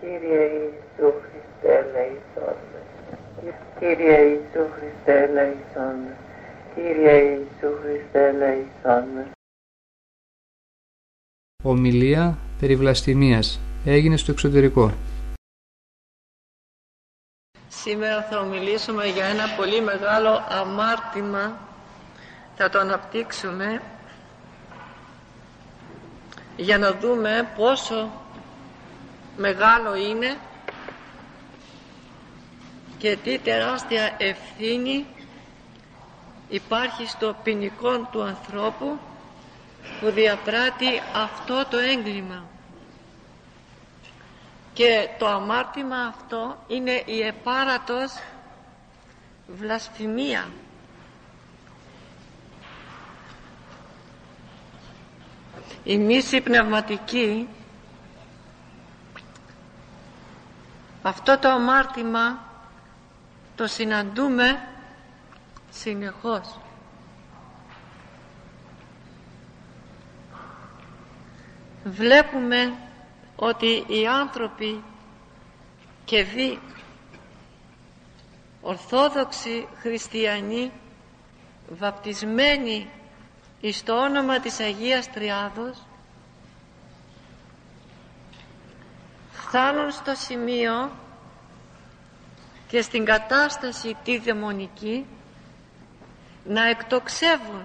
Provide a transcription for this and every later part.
Κύριε Ιησού Χριστέ ελέησόν Κύριε Ιησού Χριστέ ελέησόν Κύριε Ιησού Χριστέ ελέησόν Ομιλία περί βλαστημίας έγινε στο εξωτερικό. Σήμερα θα ομιλήσουμε για ένα πολύ μεγάλο αμάρτημα. Θα το αναπτύξουμε για να δούμε πόσο μεγάλο είναι και τι τεράστια ευθύνη υπάρχει στο ποινικό του ανθρώπου που διαπράττει αυτό το έγκλημα. Και το αμάρτημα αυτό είναι η επάρατος βλασφημία. Η μίση πνευματική αυτό το αμάρτημα το συναντούμε συνεχώς. Βλέπουμε ότι οι άνθρωποι και δι ορθόδοξοι χριστιανοί βαπτισμένοι εις το όνομα της Αγίας Τριάδος φτάνουν στο σημείο και στην κατάσταση τη δαιμονική να εκτοξεύουν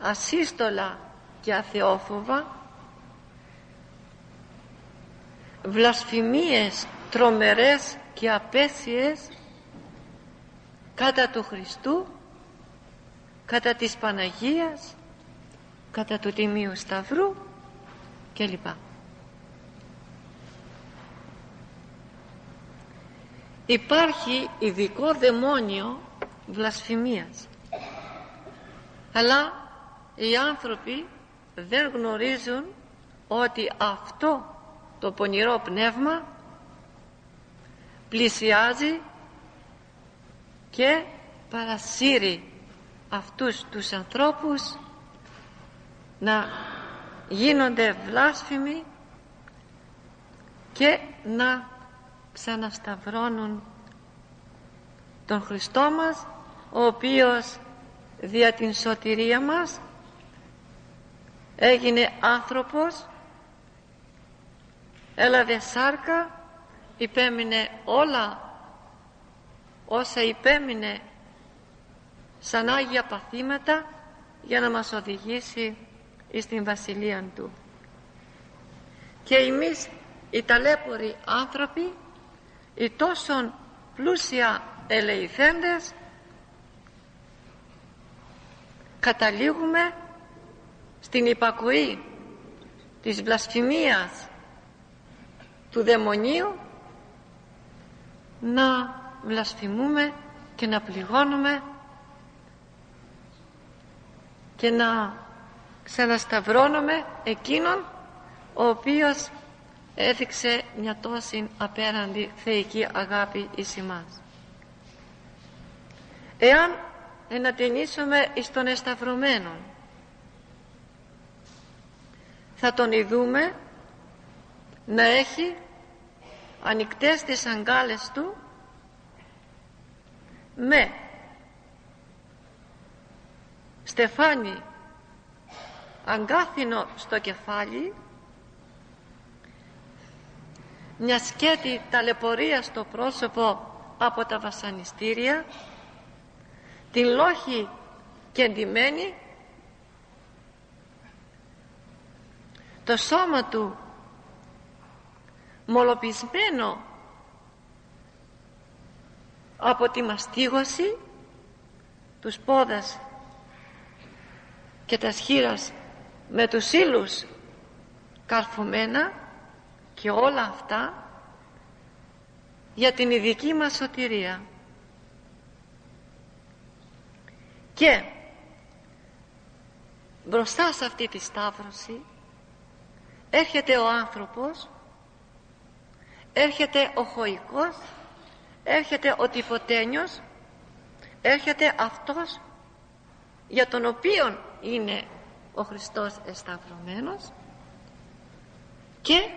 ασύστολα και αθεόφοβα βλασφημίες τρομερές και απέσιες κατά του Χριστού κατά της Παναγίας κατά του Τιμίου Σταυρού κλπ. Υπάρχει ειδικό δαιμόνιο βλασφημίας. Αλλά οι άνθρωποι δεν γνωρίζουν ότι αυτό το πονηρό πνεύμα πλησιάζει και παρασύρει αυτούς τους ανθρώπους να γίνονται βλάσφημοι και να ξανασταυρώνουν τον Χριστό μας ο οποίος δια την σωτηρία μας έγινε άνθρωπος έλαβε σάρκα υπέμεινε όλα όσα υπέμεινε σαν Άγια παθήματα για να μας οδηγήσει στην Βασιλεία Του. Και εμείς οι ταλέποροι άνθρωποι οι τόσο πλούσια ελεηθέντες καταλήγουμε στην υπακοή της βλασφημίας του δαιμονίου να βλασφημούμε και να πληγώνουμε και να ξανασταυρώνουμε εκείνον ο οποίος έδειξε μια τόση απέραντη θεϊκή αγάπη εις εμάς. Εάν ενατενίσουμε εις τον εσταυρωμένο θα τον ειδούμε να έχει ανοιχτές τις αγκάλες του με στεφάνι αγκάθινο στο κεφάλι μια σκέτη ταλαιπωρίας στο πρόσωπο από τα βασανιστήρια την λόχη κεντυμένη το σώμα του μολοπισμένο από τη μαστίγωση τους πόδας και τα σχήρας με τους ύλους καρφωμένα και όλα αυτά για την ειδική μας σωτηρία. Και μπροστά σε αυτή τη σταύρωση έρχεται ο άνθρωπος έρχεται ο χωικός έρχεται ο τυφωτένιος έρχεται αυτός για τον οποίον είναι ο Χριστός εσταυρωμένος και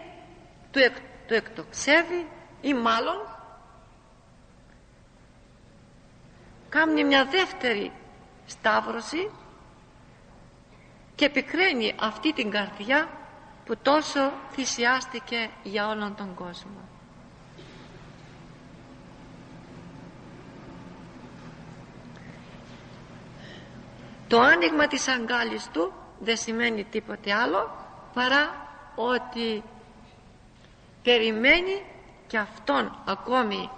του, εκ, του εκτοξεύει ή μάλλον κάνει μια δεύτερη σταύρωση και επικραίνει αυτή την καρδιά που τόσο θυσιάστηκε για όλον τον κόσμο. Το άνοιγμα της αγκάλης του δεν σημαίνει τίποτε άλλο παρά ότι περιμένει και αυτόν ακόμη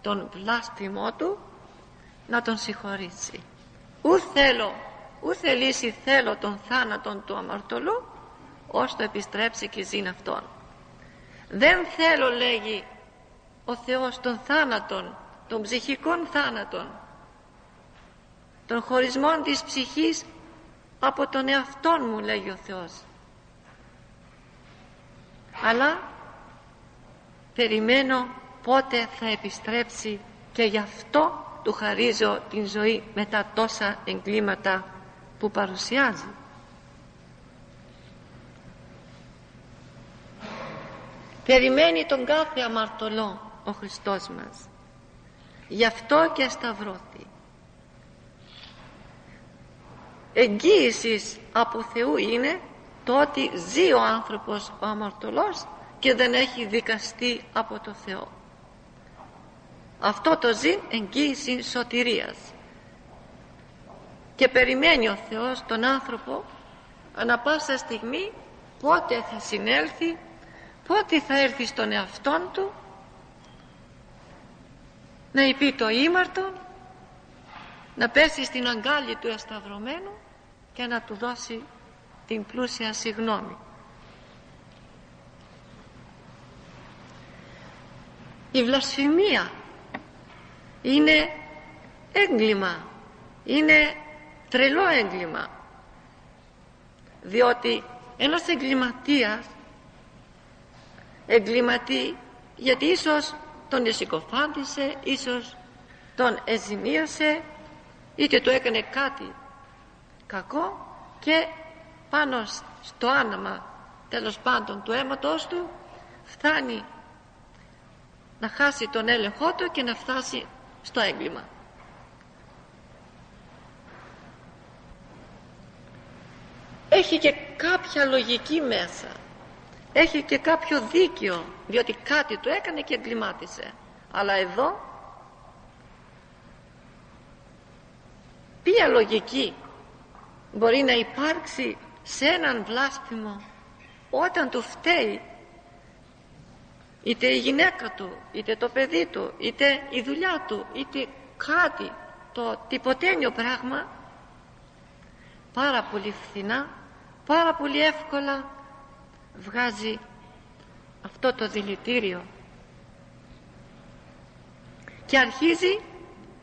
τον βλάστημό του να τον συγχωρήσει. Ού θέλω, ού θελήσει θέλω τον θάνατον του αμαρτωλού ως το επιστρέψει και ζήν αυτόν. Δεν θέλω λέγει ο Θεός των θάνατων, των ψυχικών θάνατων, των χωρισμών της ψυχής από τον εαυτόν μου λέγει ο Θεός. Αλλά περιμένω πότε θα επιστρέψει και γι' αυτό του χαρίζω την ζωή με τα τόσα εγκλήματα που παρουσιάζει. Περιμένει τον κάθε αμαρτωλό ο Χριστός μας. Γι' αυτό και σταυρώθη. Εγγύησης από Θεού είναι το ότι ζει ο άνθρωπος ο αμαρτωλός και δεν έχει δικαστεί από το Θεό. Αυτό το ζει εγγύηση σωτηρίας. Και περιμένει ο Θεός τον άνθρωπο ανα πάσα στιγμή πότε θα συνέλθει, πότε θα έρθει στον εαυτόν του να υπεί το ήμαρτο, να πέσει στην αγκάλη του εσταυρωμένου και να του δώσει την πλούσια συγνώμη. Η βλασφημία είναι έγκλημα, είναι τρελό έγκλημα διότι ένας εγκληματίας εγκληματεί γιατί ίσως τον εσυκοφάντησε, ίσως τον εζημίασε είτε του έκανε κάτι κακό και πάνω στο άναμα τέλος πάντων του αίματος του φτάνει να χάσει τον έλεγχό του και να φτάσει στο έγκλημα. Έχει και κάποια λογική μέσα. Έχει και κάποιο δίκαιο, διότι κάτι του έκανε και εγκλημάτισε. Αλλά εδώ, ποια λογική μπορεί να υπάρξει σε έναν βλάσφημο όταν του φταίει είτε η γυναίκα του, είτε το παιδί του, είτε η δουλειά του, είτε κάτι, το τυποτένιο πράγμα, πάρα πολύ φθηνά, πάρα πολύ εύκολα βγάζει αυτό το δηλητήριο και αρχίζει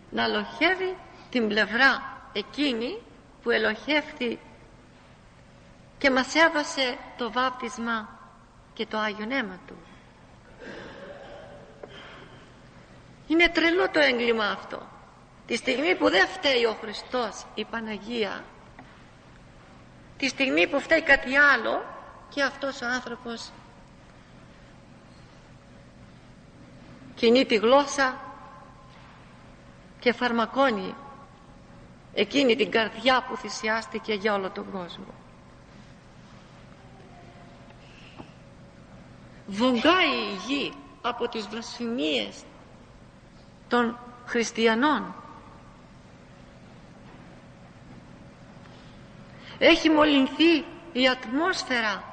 να λοχεύει την πλευρά εκείνη που ελοχεύθη και μας έδωσε το βάπτισμα και το Άγιον Αίμα Του. Είναι τρελό το έγκλημα αυτό. Τη στιγμή που δεν φταίει ο Χριστός, η Παναγία, τη στιγμή που φταίει κάτι άλλο και αυτός ο άνθρωπος κινεί τη γλώσσα και φαρμακώνει εκείνη την καρδιά που θυσιάστηκε για όλο τον κόσμο. Βογκάει η γη από τις βλασφημίες των χριστιανών. Έχει μολυνθεί η ατμόσφαιρα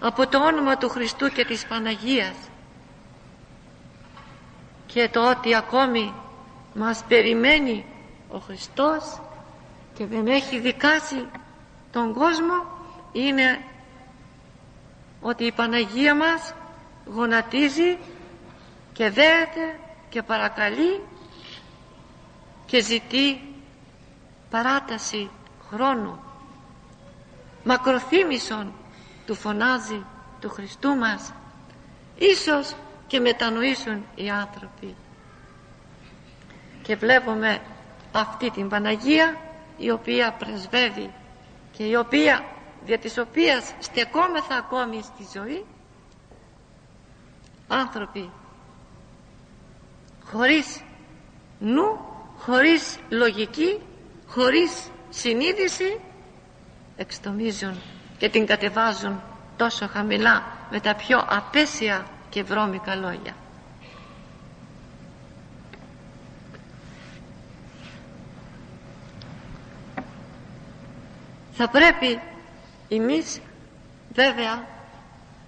από το όνομα του Χριστού και της Παναγίας. Και το ότι ακόμη μας περιμένει ο Χριστός και δεν έχει δικάσει τον κόσμο είναι ότι η Παναγία μας γονατίζει και δέεται και παρακαλεί και ζητεί παράταση χρόνου. Μακροθύμησον του φωνάζει του Χριστού μας. Ίσως και μετανοήσουν οι άνθρωποι. Και βλέπουμε αυτή την Παναγία η οποία πρεσβεύει και η οποία δια της οποίας στεκόμεθα ακόμη στη ζωή άνθρωποι χωρίς νου, χωρίς λογική, χωρίς συνείδηση εξτομίζουν και την κατεβάζουν τόσο χαμηλά με τα πιο απέσια και βρώμικα λόγια. Θα πρέπει εμείς βέβαια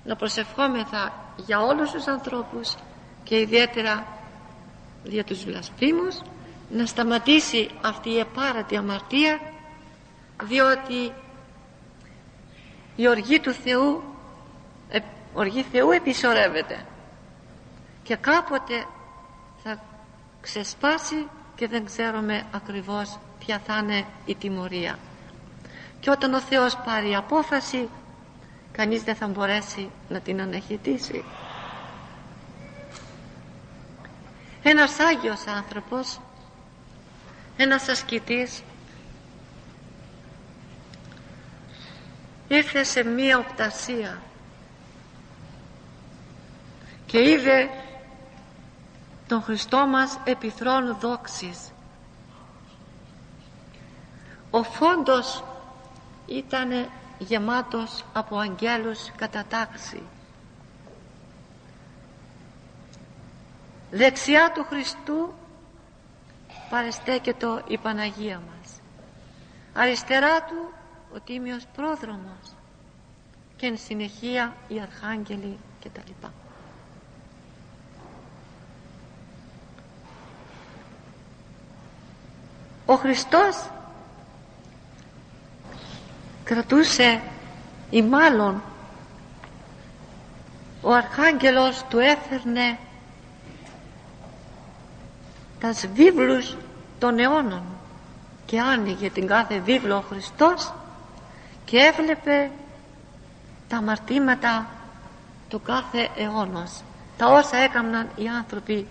να προσευχόμεθα για όλους τους ανθρώπους και ιδιαίτερα για τους βλασφήμους να σταματήσει αυτή η επάρατη αμαρτία διότι η οργή του Θεού ε, οργή Θεού επισορεύεται. Και κάποτε θα ξεσπάσει και δεν ξέρουμε ακριβώς ποια θα είναι η τιμωρία. Και όταν ο Θεός πάρει απόφαση κανείς δεν θα μπορέσει να την αναχαιτήσει ένας Άγιος άνθρωπος ένας ασκητής ήρθε σε μία οπτασία και είδε τον Χριστό μας επιθρόνου δόξης. Ο φόντος ήταν γεμάτος από αγγέλους κατά τάξη δεξιά του Χριστού παρεστέκεται η Παναγία μας αριστερά του ο Τίμιος Πρόδρομος και εν συνεχεία οι Αρχάγγελοι κτλ. Ο Χριστός κρατούσε ή μάλλον ο Αρχάγγελος του έφερνε τα βίβλους των αιώνων και άνοιγε την κάθε βίβλο ο Χριστός και έβλεπε τα αμαρτήματα του κάθε αιώνος τα όσα έκαναν οι άνθρωποι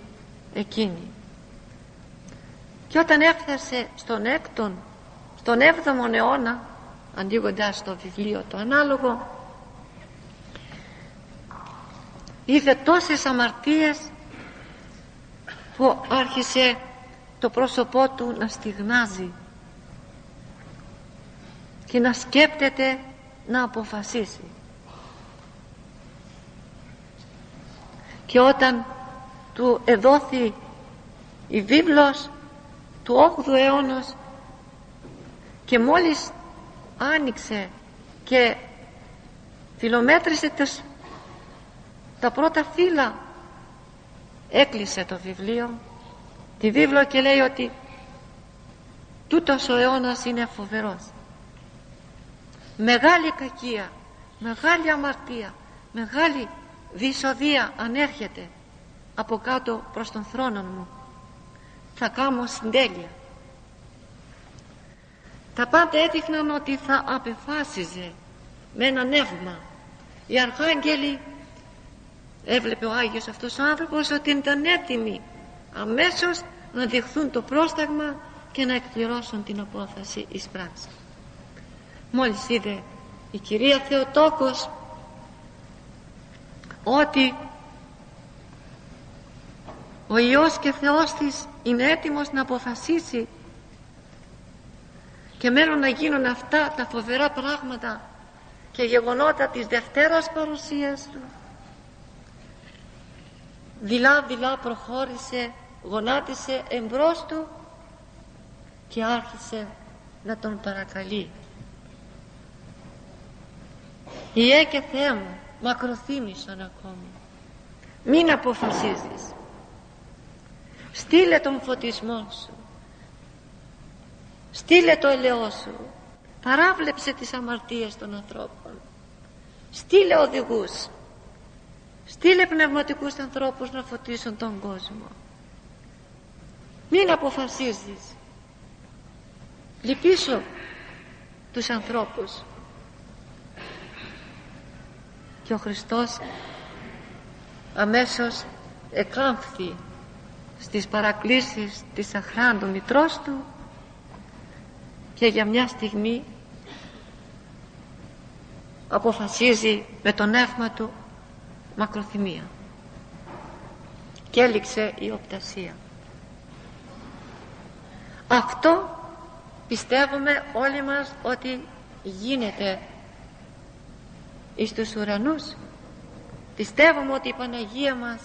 εκείνοι. Και όταν έφτασε στον έκτον στον έβδομον αιώνα ανοίγοντας το βιβλίο το ανάλογο είδε τόσες αμαρτίες που άρχισε το πρόσωπό του να στιγνάζει και να σκέπτεται να αποφασίσει. Και όταν του εδόθη η βίβλος του 8ου αιώνος και μόλις άνοιξε και φιλομέτρησε τα πρώτα φύλλα έκλεισε το βιβλίο τη βίβλο και λέει ότι τούτος ο αιώνας είναι φοβερός. Μεγάλη κακία μεγάλη αμαρτία μεγάλη δυσοδεία ανέρχεται από κάτω προς τον θρόνο μου. Θα κάνω συντέλεια τα πάντα έδειχναν ότι θα απεφάσιζε με ένα νεύμα. Οι αρχάγγελοι έβλεπε ο Άγιος αυτός ο άνθρωπος ότι ήταν έτοιμοι αμέσως να δεχθούν το πρόσταγμα και να εκπληρώσουν την απόφαση εις πράξη μόλις είδε η κυρία Θεοτόκος ότι ο Υιός και Θεός της είναι έτοιμος να αποφασίσει και μένουν να γίνουν αυτά τα φοβερά πράγματα και γεγονότα της Δευτέρας παρουσίας του δειλά δειλά προχώρησε γονάτισε εμπρός του και άρχισε να τον παρακαλεί. Ιε και Θεέ μου μακροθύμησον ακόμη μην αποφασίζεις. Στείλε τον φωτισμό σου. Στείλε το ελαιό σου. Παράβλεψε τις αμαρτίες των ανθρώπων. Στείλε οδηγούς στείλε πνευματικούς ανθρώπους να φωτίσουν τον κόσμο. Μην αποφασίζεις. Λυπήσω τους ανθρώπους. Και ο Χριστός αμέσως εκάμφθη στις παρακλήσεις της αχράντου μητρός του και για μια στιγμή αποφασίζει με το νεύμα του μακροθυμία. Και έληξε η οπτασία. Αυτό πιστεύουμε όλοι μας ότι γίνεται εις τους ουρανούς. Πιστεύουμε ότι η Παναγία μας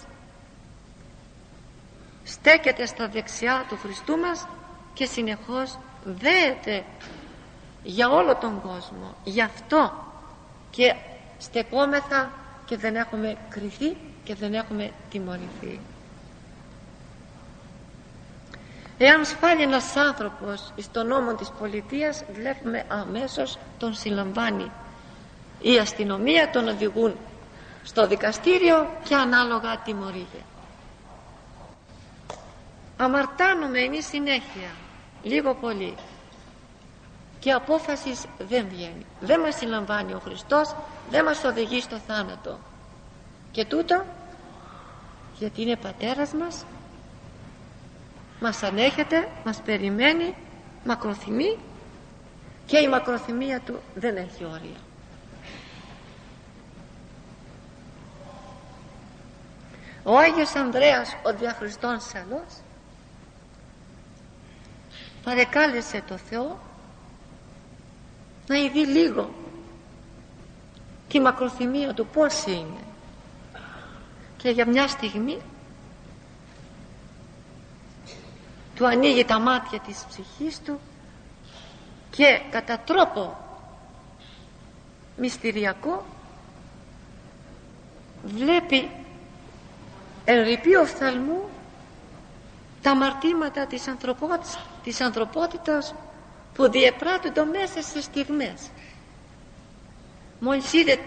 στέκεται στα δεξιά του Χριστού μας και συνεχώς δέεται για όλο τον κόσμο. Γι' αυτό και στεκόμεθα και δεν έχουμε κρυθεί και δεν έχουμε τιμωρηθεί Εάν σφάλει ένας άνθρωπος στον νόμο της πολιτείας βλέπουμε αμέσως τον συλλαμβάνει. Η αστυνομία τον οδηγούν στο δικαστήριο και ανάλογα τιμωρείται. Αμαρτάνουμε εμείς συνέχεια, λίγο πολύ και απόφασης δεν βγαίνει. Δεν μας συλλαμβάνει ο Χριστός, δεν μας οδηγεί στο θάνατο. Και τούτο γιατί είναι πατέρας μας μας ανέχεται, μας περιμένει, μακροθυμεί και η μακροθυμία του δεν έχει όρια. Ο Άγιος Ανδρέας, ο διαχριστών Σαλός, παρεκάλεσε το Θεό να ειδεί λίγο τη μακροθυμία του πώς είναι. Και για μια στιγμή του ανοίγει τα μάτια της ψυχής του και κατά τρόπο μυστηριακό βλέπει εν οφθαλμού τα αμαρτήματα της, ανθρωπότητας, της ανθρωπότητας που διεπράττονται μέσα σε στιγμές μόλις είδε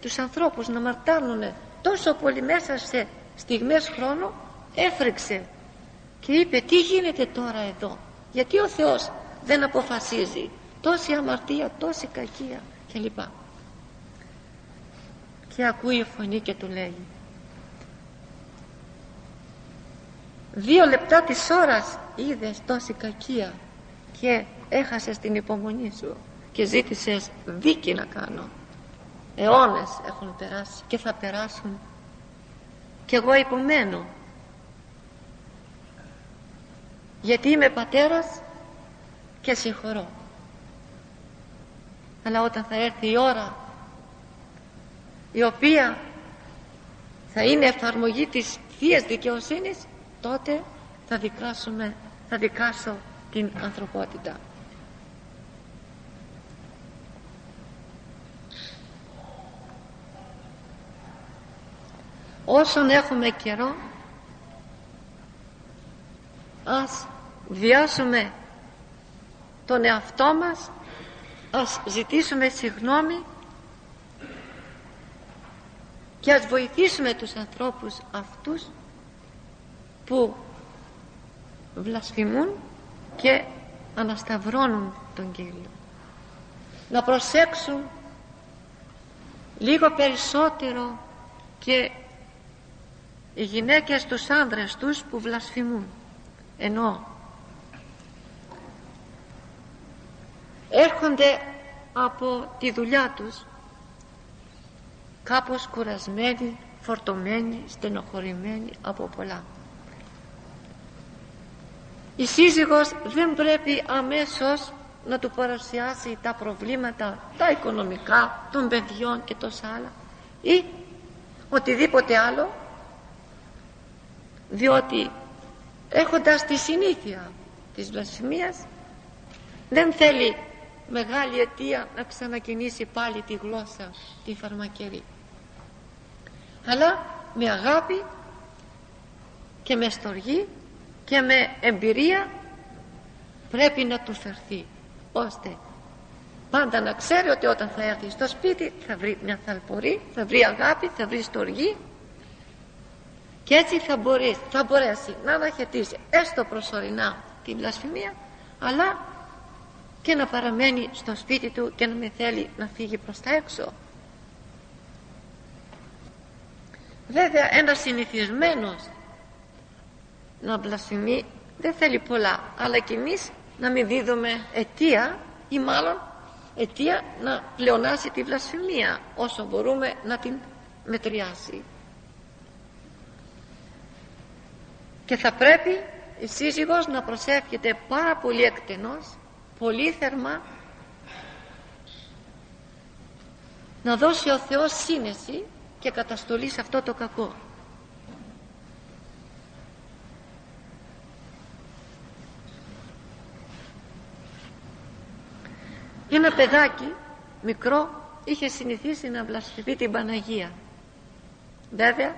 τους ανθρώπους να μαρτάνουν τόσο πολύ μέσα σε στιγμές χρόνου έφρεξε και είπε τι γίνεται τώρα εδώ; Γιατί ο Θεός δεν αποφασίζει τόση αμαρτία, τόση κακία κλπ. Και ακούει η φωνή και του λέει δύο λεπτά της ώρας είδες τόση κακία και έχασες την υπομονή σου και ζήτησες δίκη να κάνω αιώνες έχουν περάσει και θα περάσουν. Και εγώ υπομένω. Γιατί είμαι πατέρας και συγχωρώ. Αλλά όταν θα έρθει η ώρα η οποία θα είναι εφαρμογή της Θείας Δικαιοσύνης τότε θα δικάσουμε θα δικάσω την ανθρωπότητα όσον έχουμε καιρό ας βιάσουμε τον εαυτό μας ας ζητήσουμε συγνώμη και ας βοηθήσουμε τους ανθρώπους αυτούς που βλασφημούν και ανασταυρώνουν τον Κύριο. Να προσέξουν λίγο περισσότερο και οι γυναίκες τους άνδρες τους που βλασφημούν ενώ έρχονται από τη δουλειά τους κάπως κουρασμένοι, φορτωμένοι, στενοχωρημένοι από πολλά. Η σύζυγος δεν πρέπει αμέσως να του παρουσιάσει τα προβλήματα, τα οικονομικά των παιδιών και τόσα άλλα ή οτιδήποτε άλλο διότι έχοντας τη συνήθεια της βλασφημίας δεν θέλει μεγάλη αιτία να ξανακινήσει πάλι τη γλώσσα τη φαρμακερή. Αλλά με αγάπη και με στοργή και με εμπειρία πρέπει να του φερθεί ώστε πάντα να ξέρει ότι όταν θα έρθει στο σπίτι θα βρει μια θαλπορή, θα βρει αγάπη, θα βρει στοργή και έτσι θα μπορέσει, θα μπορέσει να αναχαιτήσει έστω προσωρινά την βλασφημία αλλά και να παραμένει στο σπίτι του και να με θέλει να φύγει προς τα έξω. Βέβαια ένας συνηθισμένος να βλασφημεί δεν θέλει πολλά αλλά και εμείς να μην δίδουμε αιτία ή μάλλον αιτία να πλεονάσει τη βλασφημία όσο μπορούμε να την μετριάσει. Και θα πρέπει η σύζυγος να προσεύχεται πάρα πολύ εκτενώς πολύ θερμά να δώσει ο Θεός σύνεση και καταστολή σε αυτό το κακό. Ένα παιδάκι μικρό είχε συνηθίσει να βλασφηθεί την Παναγία. Βέβαια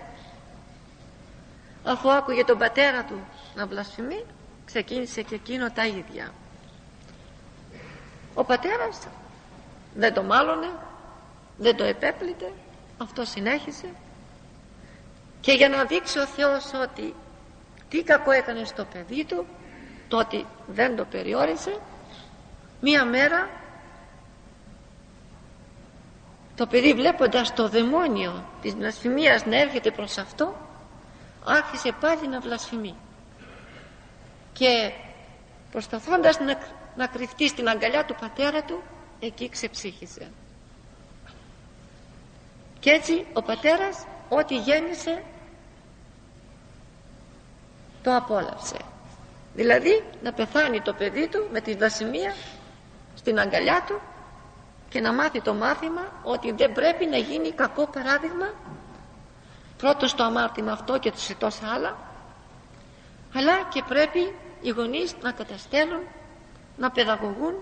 αφού άκουγε τον πατέρα του να βλασφημεί ξεκίνησε και εκείνο τα ίδια. Ο πατέρας δεν το μάλωνε δεν το επέπλητε αυτό συνέχισε. Και για να δείξει ο Θεός ότι τι κακό έκανε στο παιδί του το ότι δεν το περιόρισε μία μέρα το παιδί βλέποντας το δαιμόνιο της βλασφημίας να έρχεται προς αυτό άρχισε πάλι να βλασφημεί. Και προσπαθώντας να, να κρυφτεί στην αγκαλιά του πατέρα του εκεί ξεψύχησε. Και έτσι ο πατέρας ό,τι γέννησε το απόλαυσε. Δηλαδή να πεθάνει το παιδί του με τη βλασφημία στην αγκαλιά του και να μάθει το μάθημα ότι δεν πρέπει να γίνει κακό παράδειγμα πρώτο το αμάρτημα αυτό και σε τόσα άλλα. Αλλά και πρέπει οι γονείς να καταστέλουν να παιδαγωγούν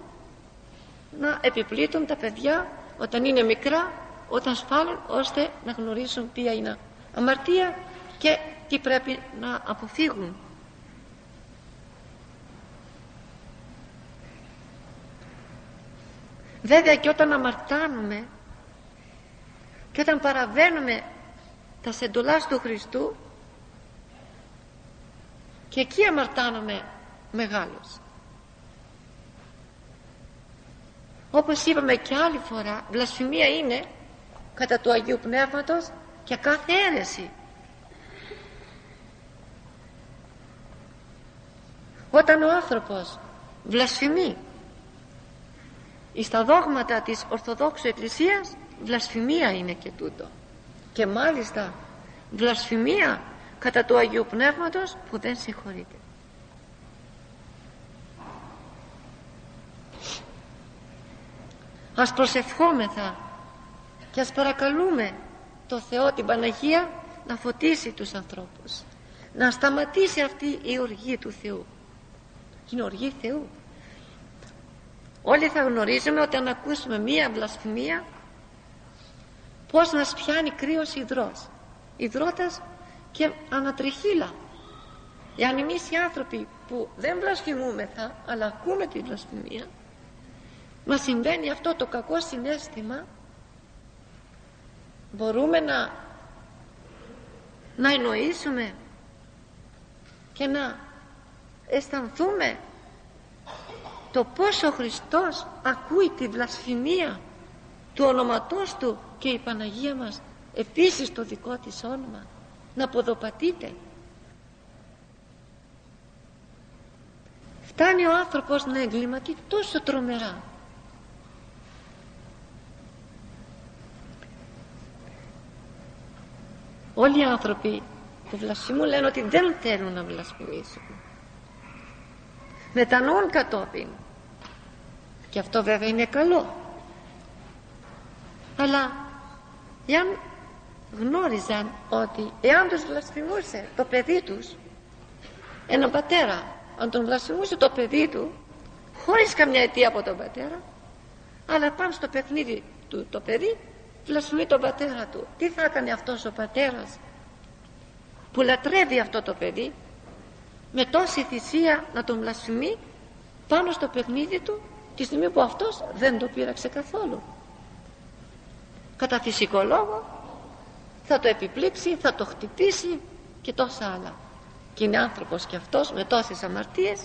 να επιπλήττουν τα παιδιά όταν είναι μικρά όταν σφάλουν ώστε να γνωρίσουν ποια είναι αμαρτία και τι πρέπει να αποφύγουν. Βέβαια και όταν αμαρτάνουμε και όταν παραβαίνουμε τα σεντολάς του Χριστού και εκεί αμαρτάνομαι μεγάλος. Όπως είπαμε και άλλη φορά βλασφημία είναι κατά του Αγίου Πνεύματος και κάθε αίρεση. Όταν ο άνθρωπος βλασφημεί στα δόγματα της Ορθοδόξου Εκκλησίας βλασφημία είναι και τούτο και μάλιστα βλασφημία κατά του Αγίου Πνεύματος που δεν συγχωρείται. Ας προσευχόμεθα και ας παρακαλούμε το Θεό την Παναγία να φωτίσει τους ανθρώπους. Να σταματήσει αυτή η οργή του Θεού. Είναι οργή Θεού. Όλοι θα γνωρίζουμε ότι αν ακούσουμε μία βλασφημία πως μας πιάνει κρύος υδρός. Υδρότας και ανατριχύλα. Εάν εμείς οι άνθρωποι που δεν βλασφημούμεθα αλλά ακούμε τη βλασφημία μας συμβαίνει αυτό το κακό συνέστημα. Μπορούμε να να εννοήσουμε και να αισθανθούμε το πόσο ο Χριστός ακούει τη βλασφημία του ονοματός Του και η Παναγία μας επίσης το δικό της όνομα να ποδοπατείτε φτάνει ο άνθρωπος να εγκληματεί τόσο τρομερά. Όλοι οι άνθρωποι που βλασφημούν λένε ότι δεν θέλουν να βλασφημίσουν. Μετανοούν κατόπιν. Και αυτό βέβαια είναι καλό. Αλλά εάν γνώριζαν ότι εάν τους βλασφημούσε το παιδί τους ένα πατέρα αν τον βλασφημούσε το παιδί του χωρίς καμιά αιτία από τον πατέρα αλλά πάνω στο παιχνίδι του το παιδί βλασφημεί τον πατέρα του. Τι θα έκανε αυτός ο πατέρας που λατρεύει αυτό το παιδί με τόση θυσία να τον βλασφημεί πάνω στο παιχνίδι του τη στιγμή που αυτός δεν το πείραξε καθόλου κατά φυσικό λόγο θα το επιπλήξει, θα το χτυπήσει και τόσα άλλα. Και είναι άνθρωπος και αυτός με τόσες αμαρτίες.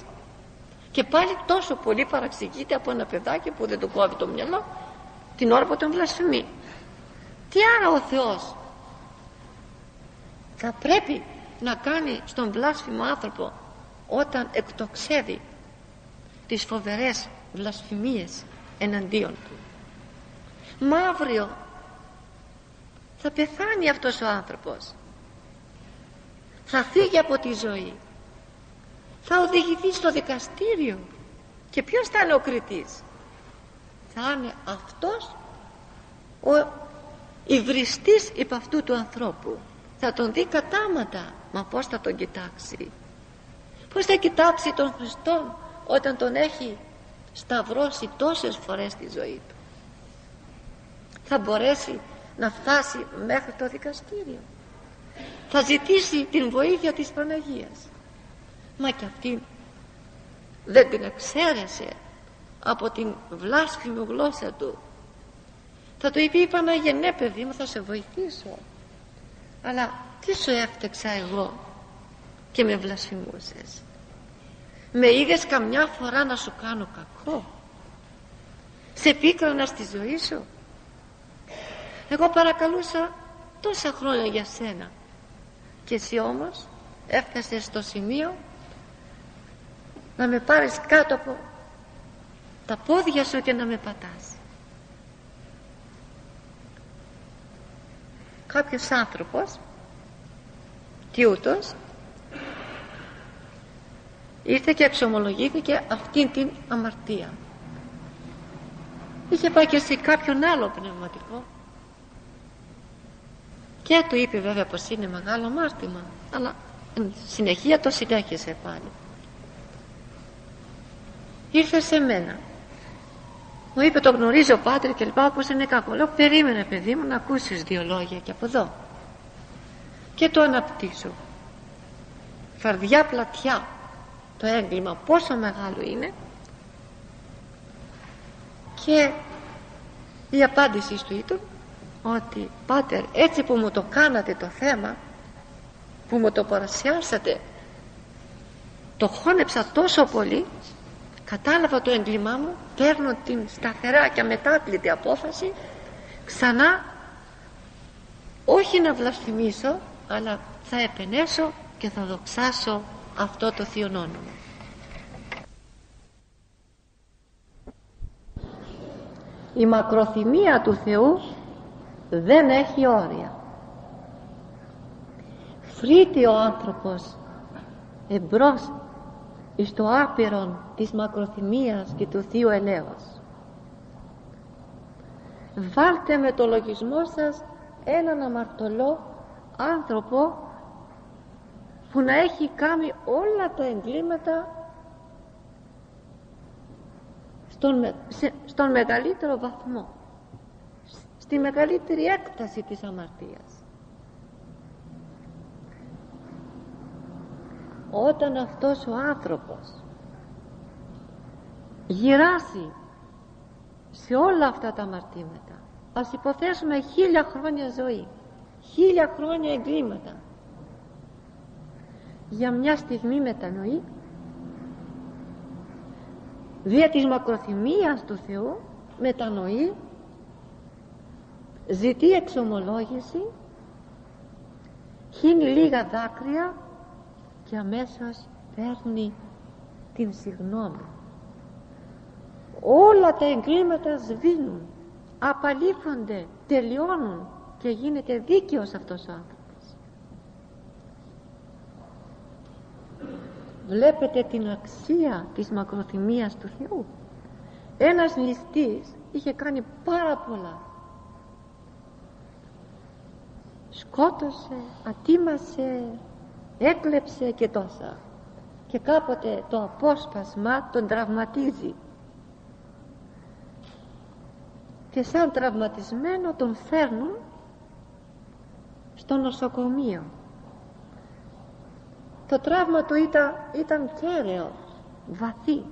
Και πάλι τόσο πολύ παραξηγείται από ένα παιδάκι που δεν του κόβει το μυαλό την ώρα που τον βλασφημεί. Τι άρα ο Θεός θα πρέπει να κάνει στον βλάσφημο άνθρωπο όταν εκτοξεύει τις φοβερές βλασφημίες εναντίον του. Μα αύριο θα πεθάνει αυτός ο άνθρωπος. Θα φύγει από τη ζωή. Θα οδηγηθεί στο δικαστήριο. Και ποιος θα είναι ο κριτής; Θα είναι αυτός ο υβριστής υπ' αυτού του ανθρώπου. Θα τον δει κατάματα. Μα πως θα τον κοιτάξει; Πως θα κοιτάξει τον Χριστό όταν τον έχει σταυρώσει τόσες φορές στη ζωή του; Θα μπορέσει να φτάσει μέχρι το δικαστήριο. Θα ζητήσει την βοήθεια της Παναγίας. Μα και αυτή δεν την εξαίρεσε από την βλάσφημη γλώσσα του. Θα του είπε η Παναγία ναι παιδί μου θα σε βοηθήσω αλλά τι σου έφτεξα εγώ και με βλασφημούσες; Με είδες καμιά φορά να σου κάνω κακό; Σε πίκρανα στη ζωή σου; Εγώ παρακαλούσα τόσα χρόνια για σένα. Και εσύ όμως έφτασες στο σημείο να με πάρεις κάτω από τα πόδια σου και να με πατάς. Κάποιος άνθρωπος τι ούτως ήρθε και εξομολογήθηκε αυτήν την αμαρτία. Είχε πάει και σε κάποιον άλλο πνευματικό και του είπε βέβαια πως είναι μεγάλο μάρτυμα αλλά συνεχεία το συνέχισε πάλι. Ήρθε σε μένα. Μου είπε το γνωρίζω πάτερ και λοιπά πως είναι κακό λέω περίμενε παιδί μου να ακούσεις δύο λόγια και από εδώ και το αναπτύσσω. Φαρδιά πλατιά το έγκλημα πόσο μεγάλο είναι. Και η απάντηση του ήταν ότι πάτερ έτσι που μου το κάνατε το θέμα που μου το παρασιάσατε το χώνεψα τόσο πολύ κατάλαβα το έγκλημά μου παίρνω την σταθερά και αμετάκλητη απόφαση ξανά όχι να βλασφημίσω αλλά θα επενέσω και θα δοξάσω αυτό το Θείο Όνομα. Η μακροθυμία του Θεού δεν έχει όρια. Φρύτει ο άνθρωπος εμπρός εις το άπειρον της μακροθυμίας και του Θείου Ελέος. Βάλτε με το λογισμό σας έναν αμαρτωλό άνθρωπο που να έχει κάνει όλα τα εγκλήματα στον, στον μεγαλύτερο βαθμό στη μεγαλύτερη έκταση της αμαρτίας. Όταν αυτός ο άνθρωπος γυράσει σε όλα αυτά τα αμαρτήματα ας υποθέσουμε χίλια χρόνια ζωή χίλια χρόνια εγκλήματα για μια στιγμή μετανοεί δια της μακροθυμίας του Θεού μετανοεί ζητεί εξομολόγηση χύνει λίγα δάκρυα και αμέσως παίρνει την συγνώμη. Όλα τα εγκλήματα σβήνουν απαλήφονται τελειώνουν και γίνεται δίκαιος αυτός ο άνθρωπος. Βλέπετε την αξία της μακροθυμίας του Θεού. Ένας ληστής είχε κάνει πάρα πολλά σκότωσε, ατίμασε έκλεψε και τόσα και κάποτε το απόσπασμα τον τραυματίζει. Και σαν τραυματισμένο τον φέρνουν στο νοσοκομείο. Το τραύμα του ήταν, ήταν κέραιο βαθύ.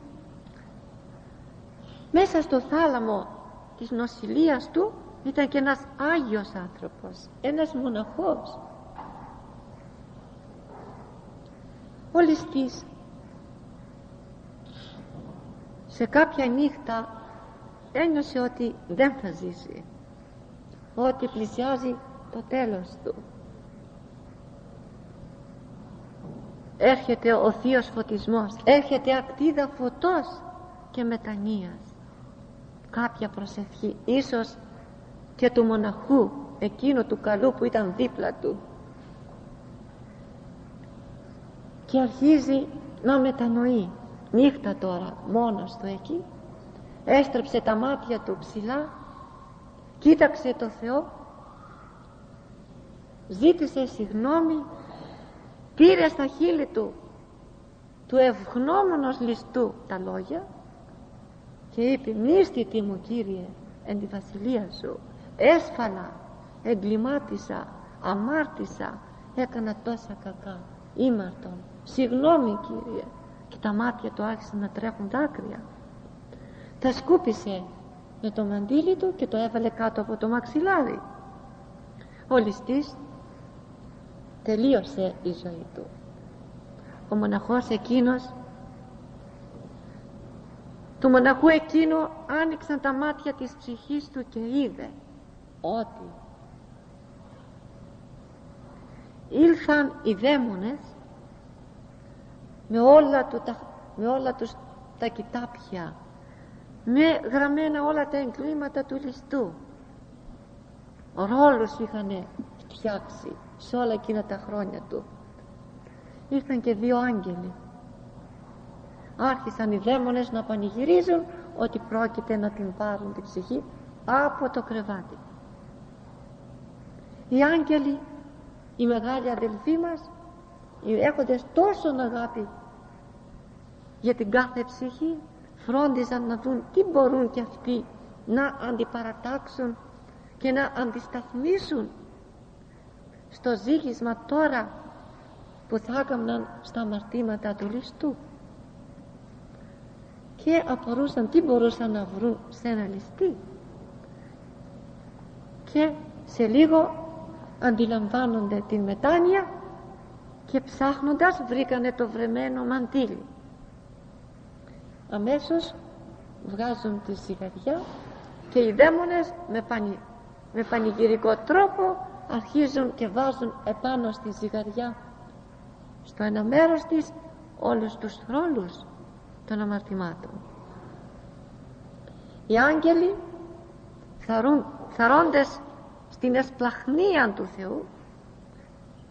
Μέσα στο θάλαμο της νοσηλείας του ήταν και ένας Άγιος άνθρωπος ένας μοναχός. Ο ληστής σε κάποια νύχτα ένιωσε ότι δεν θα ζήσει ότι πλησιάζει το τέλος του. Έρχεται ο Θείος Φωτισμός έρχεται ακτίδα φωτός και μετανοίας. Κάποια προσευχή ίσως και του μοναχού εκείνου του καλού που ήταν δίπλα του. Και αρχίζει να μετανοεί. Νύχτα τώρα μόνος του εκεί έστρεψε τα μάτια του ψηλά κοίταξε το Θεό ζήτησε συγνώμη πήρε στα χείλη του του ευγνώμονος ληστού τα λόγια και είπε μνήστητη μου Κύριε εν τη βασιλεία σου έσφαλα, εγκλημάτισα αμάρτησα έκανα τόσα κακά ήμαρτον. Συγγνώμη Κύριε. Και τα μάτια του άρχισαν να τρέχουν δάκρυα. Τα σκούπισε με το μαντίλι του και το έβαλε κάτω από το μαξιλάρι. Ο ληστής τελείωσε η ζωή του. Ο μοναχός εκείνος του μοναχού εκείνου άνοιξαν τα μάτια της ψυχής του και είδε ότι ήλθαν οι δαίμονες με όλα, του, τα, με όλα τους τα κοιτάπια με γραμμένα όλα τα εγκλήματα του ληστού ρόλους είχαν φτιάξει σε όλα εκείνα τα χρόνια του. Ήρθαν και δύο άγγελοι. Άρχισαν οι δαίμονες να πανηγυρίζουν ότι πρόκειται να την πάρουν την ψυχή από το κρεβάτι οι άγγελοι οι μεγάλοι αδελφοί μας οι έχοντες τόσο αγάπη για την κάθε ψυχή φρόντιζαν να δουν τι μπορούν και αυτοί να αντιπαρατάξουν και να αντισταθμίσουν στο ζήγισμα τώρα που θα έκαναν στα αμαρτήματα του ληστού και απορούσαν τι μπορούσαν να βρουν σε ένα ληστή και σε λίγο αντιλαμβάνονται την μετάνοια και ψάχνοντας βρήκανε το βρεμένο μαντίλι. Αμέσως βγάζουν τη ζυγαριά και οι δαίμονες με, πανη, με πανηγυρικό τρόπο αρχίζουν και βάζουν επάνω στη ζυγαριά στο ένα μέρος της όλους τους ρόλους των αμαρτημάτων. Οι άγγελοι θαρούν, θαρώντες στην εσπλαχνία του Θεού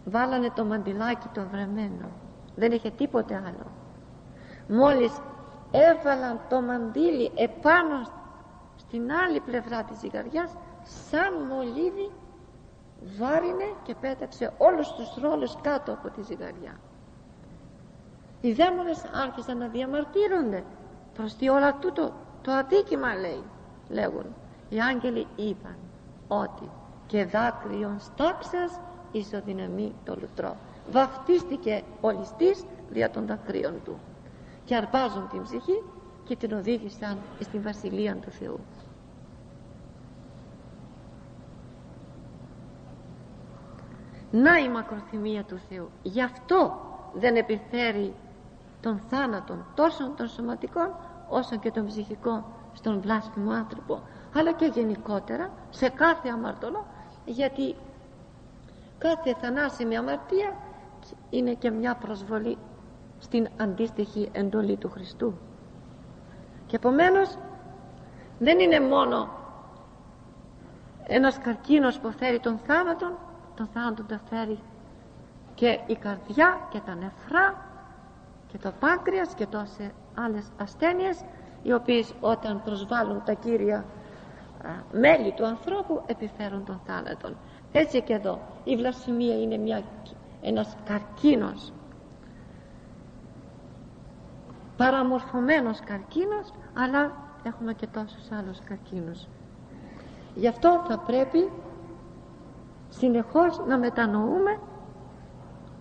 βάλανε το μαντιλάκι το βρεμένο. Δεν είχε τίποτε άλλο. Μόλις έβαλαν το μαντίλι επάνω στην άλλη πλευρά της ζυγαριάς σαν μολύβι βάρινε και πέταξε όλους τους ρόλους κάτω από τη ζυγαριά. Οι δαίμονες άρχισαν να διαμαρτύρονται. Προς τι όλα τούτο το αδίκημα λέει λέγουν. Οι άγγελοι είπαν ότι και δάκρυον στάξας ισοδυναμεί το λουτρό. Βαφτίστηκε ο ληστής δια των δακρύων του και αρπάζουν την ψυχή και την οδήγησαν στην Βασιλεία του Θεού. Να η μακροθυμία του Θεού. Γι' αυτό δεν επιφέρει των θάνατων τόσο των σωματικών όσο και των ψυχικών στον βλάσφημο άνθρωπο αλλά και γενικότερα σε κάθε αμαρτωλό γιατί κάθε θανάσιμη αμαρτία είναι και μια προσβολή στην αντίστοιχη εντολή του Χριστού. Και επομένως δεν είναι μόνο ένας καρκίνος που φέρει τον θάνατο τον θάνατο τα φέρει και η καρδιά και τα νεφρά και το πάγκριας και τόσες άλλες ασθένειες οι οποίες όταν προσβάλλουν τα κύρια μέλη του ανθρώπου επιφέρουν τον θάνατο έτσι και εδώ η βλασφημία είναι μια, ένας καρκίνος. Παραμορφωμένος καρκίνος αλλά έχουμε και τόσους άλλους καρκίνους. Γι' αυτό θα πρέπει συνεχώς να μετανοούμε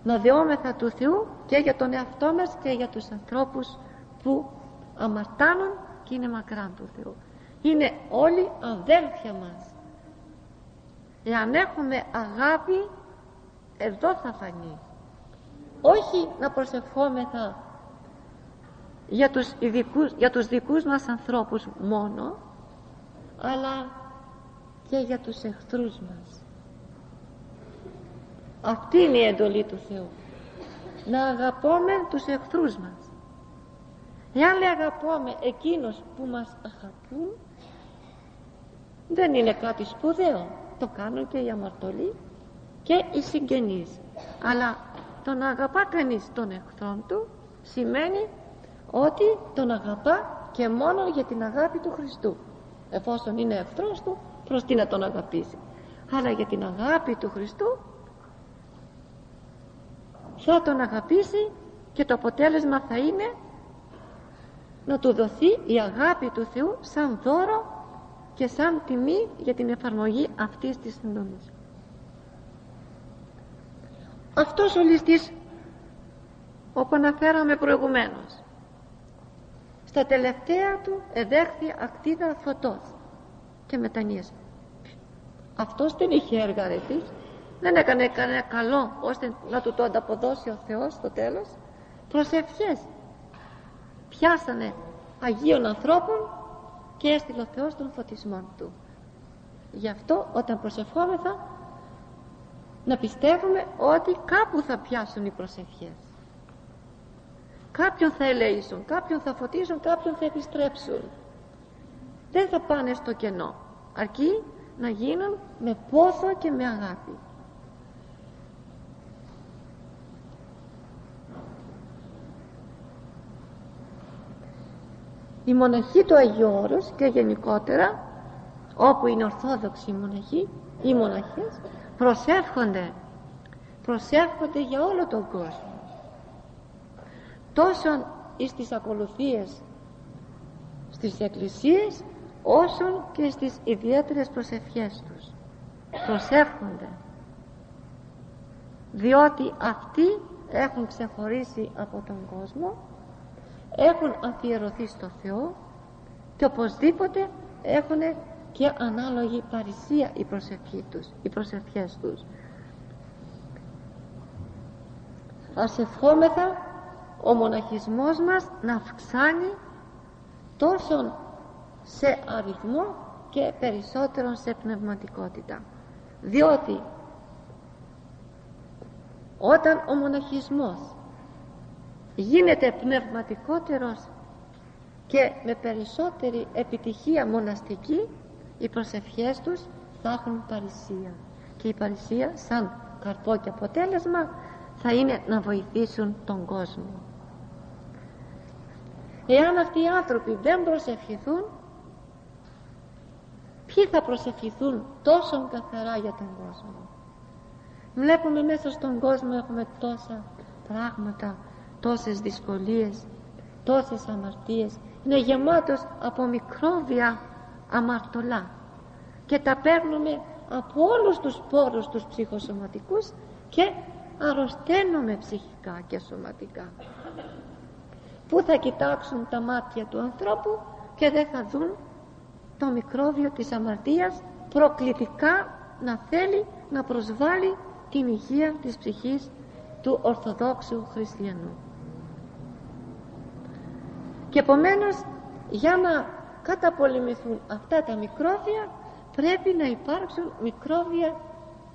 να δεόμεθα του Θεού και για τον εαυτό μας και για τους ανθρώπους που αμαρτάνουν και είναι μακράν του Θεού είναι όλοι αδέρφια μας. Εάν έχουμε αγάπη εδώ θα φανεί. Όχι να προσευχόμεθα για τους, ειδικούς, για τους δικούς μας ανθρώπους μόνο αλλά και για τους εχθρούς μας. Αυτή είναι η εντολή του Θεού. Να αγαπούμε τους εχθρούς μας. Εάν λέει αγαπούμε εκείνους που μας αγαπούν δεν είναι κάτι σπουδαίο. Το κάνουν και οι αμαρτωλοί και οι συγγενείς. Αλλά το να αγαπά κανείς τον εχθρό του σημαίνει ότι τον αγαπά και μόνο για την αγάπη του Χριστού. Εφόσον είναι εχθρός του προς τι να τον αγαπήσει. Αλλά για την αγάπη του Χριστού θα τον αγαπήσει και το αποτέλεσμα θα είναι να του δοθεί η αγάπη του Θεού σαν δώρο και σαν τιμή για την εφαρμογή αυτής της νόμης. Αυτός ο ληστής όπου αναφέραμε προηγουμένως στα τελευταία του εδέχθη ακτίδα φωτός και μετανίασε αυτός δεν είχε έργα δεν έκανε κανένα καλό ώστε να του το ανταποδώσει ο Θεός στο τέλος. Προσευχές. Πιάσανε Αγίων ανθρώπων και έστειλε ο Θεός τον φωτισμό του. Γι' αυτό όταν προσευχόμεθα να πιστεύουμε ότι κάπου θα πιάσουν οι προσευχές. Κάποιον θα ελέησουν κάποιον θα φωτίσουν κάποιον θα επιστρέψουν. Δεν θα πάνε στο κενό. Αρκεί να γίνουν με πόθο και με αγάπη η μοναχή του Αγίου Όρους και γενικότερα όπου είναι ορθόδοξοι οι μοναχοί οι μοναχές προσεύχονται προσεύχονται για όλο τον κόσμο. Τόσο εις τις ακολουθίες στις εκκλησίες όσον και στις ιδιαίτερες προσευχές τους. Προσεύχονται. Διότι αυτοί έχουν ξεχωρίσει από τον κόσμο έχουν αφιερωθεί στο Θεό και οπωσδήποτε έχουν και ανάλογη παρησία η προσευχή τους, οι προσευχές τους. Ας ευχόμεθα ο μοναχισμός μας να αυξάνει τόσο σε αριθμό και περισσότερο σε πνευματικότητα. Διότι όταν ο μοναχισμός γίνεται πνευματικότερος και με περισσότερη επιτυχία μοναστική οι προσευχές τους θα έχουν παρησία. Και η παρησία σαν καρπό και αποτέλεσμα θα είναι να βοηθήσουν τον κόσμο. Εάν αυτοί οι άνθρωποι δεν προσευχηθούν ποιοι θα προσευχηθούν τόσο καθαρά για τον κόσμο; Βλέπουμε μέσα στον κόσμο έχουμε τόσα πράγματα τόσες δυσκολίες τόσες αμαρτίες. Είναι γεμάτος από μικρόβια αμαρτωλά. Και τα παίρνουμε από όλους τους πόρους τους ψυχοσωματικούς και αρρωσταίνουμε ψυχικά και σωματικά. Που θα κοιτάξουν τα μάτια του ανθρώπου και δεν θα δουν το μικρόβιο της αμαρτίας προκλητικά να θέλει να προσβάλλει την υγεία της ψυχής του Ορθοδόξου Χριστιανού και επομένως για να καταπολεμηθούν αυτά τα μικρόβια πρέπει να υπάρξουν μικρόβια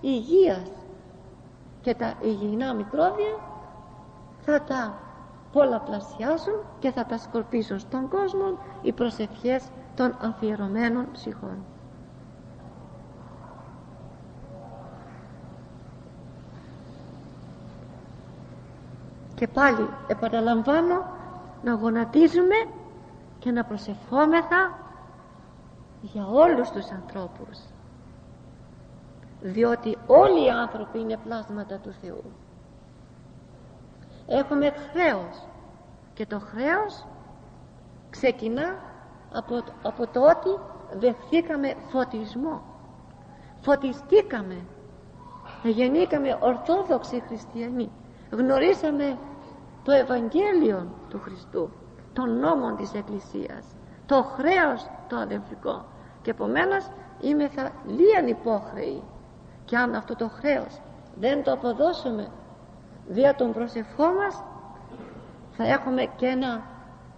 υγείας και τα υγιεινά μικρόβια θα τα πολλαπλασιάσουν και θα τα σκορπίσουν στον κόσμο οι προσευχές των αφιερωμένων ψυχών. Και πάλι επαναλαμβάνω να γονατίζουμε και να προσευχόμεθα για όλους τους ανθρώπους. Διότι όλοι οι άνθρωποι είναι πλάσματα του Θεού. Έχουμε χρέος και το χρέος ξεκινά από, από το ότι δεχθήκαμε φωτισμό. Φωτιστήκαμε. Γεννήκαμε ορθόδοξοι χριστιανοί. Γνωρίσαμε το Ευαγγέλιο του Χριστού τον νόμο της Εκκλησίας το χρέος το αδελφικό. Και επομένως είμαι θα λίαν υπόχρεοι και αν αυτό το χρέος δεν το αποδώσουμε δια τον προσευχό μας θα έχουμε και ένα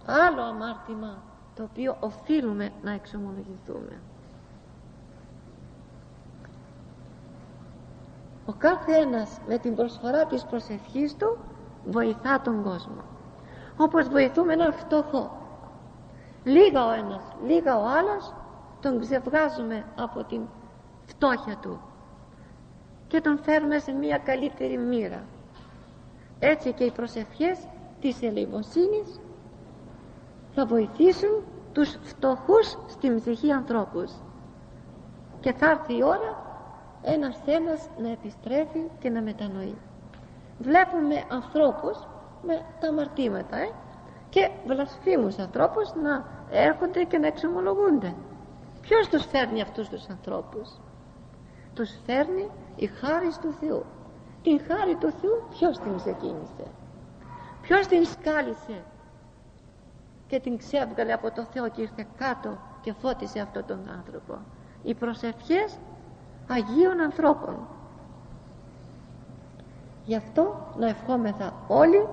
άλλο αμάρτημα το οποίο οφείλουμε να εξομολογηθούμε. Ο κάθε ένας με την προσφορά της προσευχής του βοηθά τον κόσμο. Όπως βοηθούμε έναν φτωχό. Λίγα ο ένας λίγα ο άλλος τον ξεβγάζουμε από την φτώχεια του και τον φέρουμε σε μια καλύτερη μοίρα. Έτσι και οι προσευχές της ελεημοσύνης θα βοηθήσουν τους φτωχούς στην ψυχή ανθρώπους. Και θα έρθει η ώρα ένας ένας να επιστρέφει και να μετανοεί βλέπουμε ανθρώπους με τα αμαρτήματα ε; και βλασφήμους ανθρώπους να έρχονται και να εξομολογούνται. Ποιος τους φέρνει αυτούς τους ανθρώπους; Τους φέρνει η χάρη του Θεού. Την χάρη του Θεού ποιος την ξεκίνησε; Ποιος την σκάλισε και την ξέβγαλε από το Θεό και ήρθε κάτω και φώτισε αυτόν τον άνθρωπο; Οι προσευχές Αγίων ανθρώπων γι' αυτό να ευχόμεθα όλοι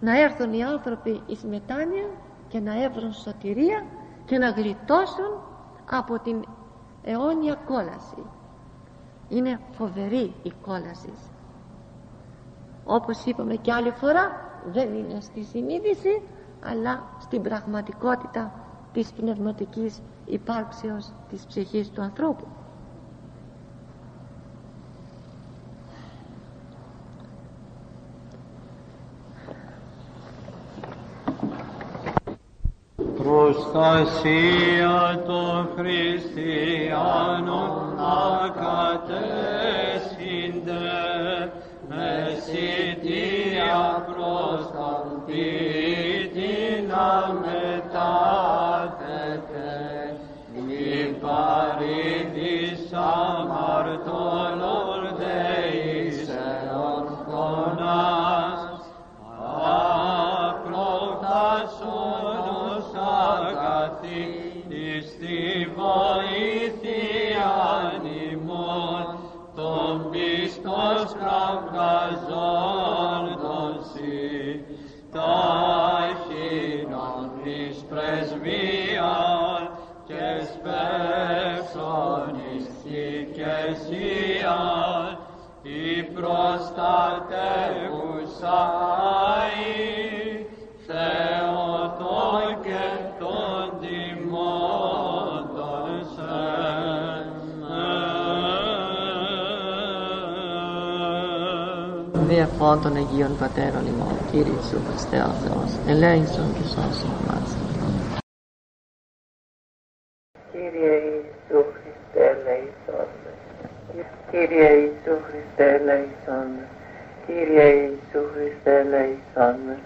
να έρθουν οι άνθρωποι εις μετάνοια και να έβρουν σωτηρία και να γλιτώσουν από την αιώνια κόλαση. Είναι φοβερή η κόλαση. Όπως είπαμε και άλλη φορά δεν είναι στη συνείδηση αλλά στην πραγματικότητα της πνευματικής υπάρξεως της ψυχής του ανθρώπου προστασία των χριστιανών ακατέσχυνται προστατεύουσα αη Θεοτό και των τιμώντων σε. Διεφών των Αγίων Πατέρων ημών, Κύριε Ιησού Χριστέ ο Θεός, ελέησον και σώσον μας. Κύριε Ιησού Χριστέ, ελέησόν με. Κύριε Ιησού